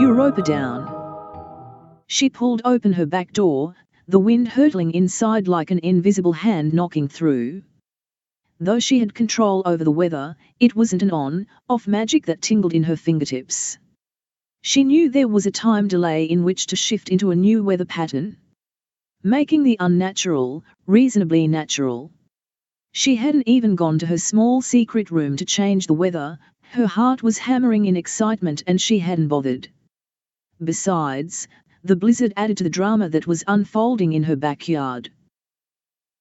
Europa down. She pulled open her back door, the wind hurtling inside like an invisible hand knocking through. Though she had control over the weather, it wasn't an on-off magic that tingled in her fingertips. She knew there was a time delay in which to shift into a new weather pattern. Making the unnatural, reasonably natural. She hadn't even gone to her small secret room to change the weather, her heart was hammering in excitement and she hadn't bothered. Besides, the blizzard added to the drama that was unfolding in her backyard.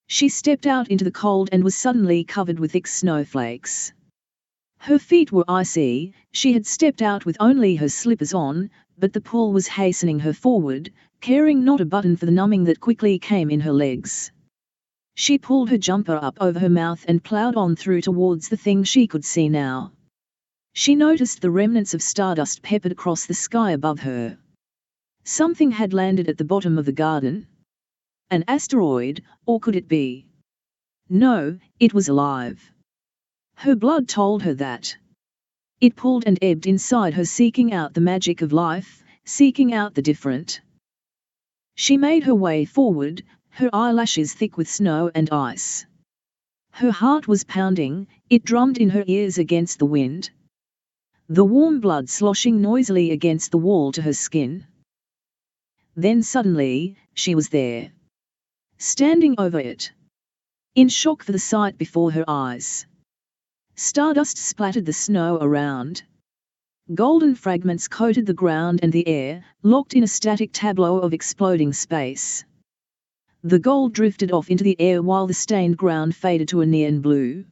She stepped out into the cold and was suddenly covered with thick snowflakes. Her feet were icy, she had stepped out with only her slippers on, but the pull was hastening her forward, caring not a button for the numbing that quickly came in her legs. She pulled her jumper up over her mouth and ploughed on through towards the thing she could see now. She noticed the remnants of stardust peppered across the sky above her. Something had landed at the bottom of the garden. An asteroid, or could it be? No, it was alive. Her blood told her that. It pulled and ebbed inside her seeking out the magic of life, seeking out the different. She made her way forward, her eyelashes thick with snow and ice. Her heart was pounding, it drummed in her ears against the wind. The warm blood sloshing noisily against the wall to her skin. Then suddenly, she was there. Standing over it. In shock for the sight before her eyes. Stardust splattered the snow around. Golden fragments coated the ground and the air, locked in a static tableau of exploding space. The gold drifted off into the air while the stained ground faded to a neon blue.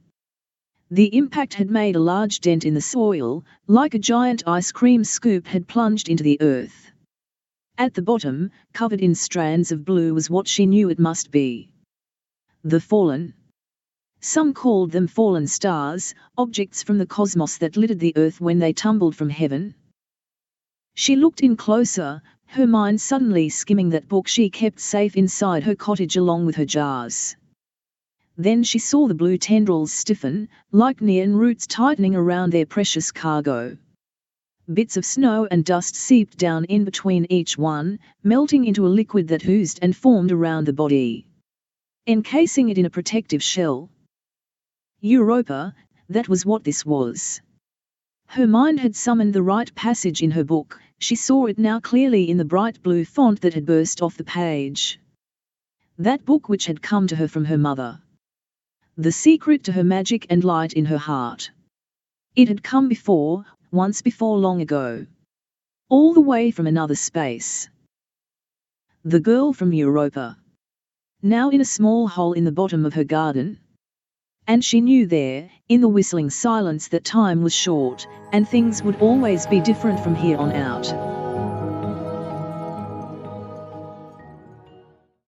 The impact had made a large dent in the soil, like a giant ice cream scoop had plunged into the earth. At the bottom, covered in strands of blue was what she knew it must be. The fallen. Some called them fallen stars, objects from the cosmos that littered the earth when they tumbled from heaven. She looked in closer, her mind suddenly skimming that book she kept safe inside her cottage along with her jars. Then she saw the blue tendrils stiffen, like neon roots tightening around their precious cargo. Bits of snow and dust seeped down in between each one, melting into a liquid that oozed and formed around the body. Encasing it in a protective shell, Europa, that was what this was. Her mind had summoned the right passage in her book, she saw it now clearly in the bright blue font that had burst off the page. That book which had come to her from her mother. The secret to her magic and light in her heart. It had come before, once before long ago. All the way from another space. The girl from Europa. Now in a small hole in the bottom of her garden, and she knew there, in the whistling silence that time was short, and things would always be different from here on out.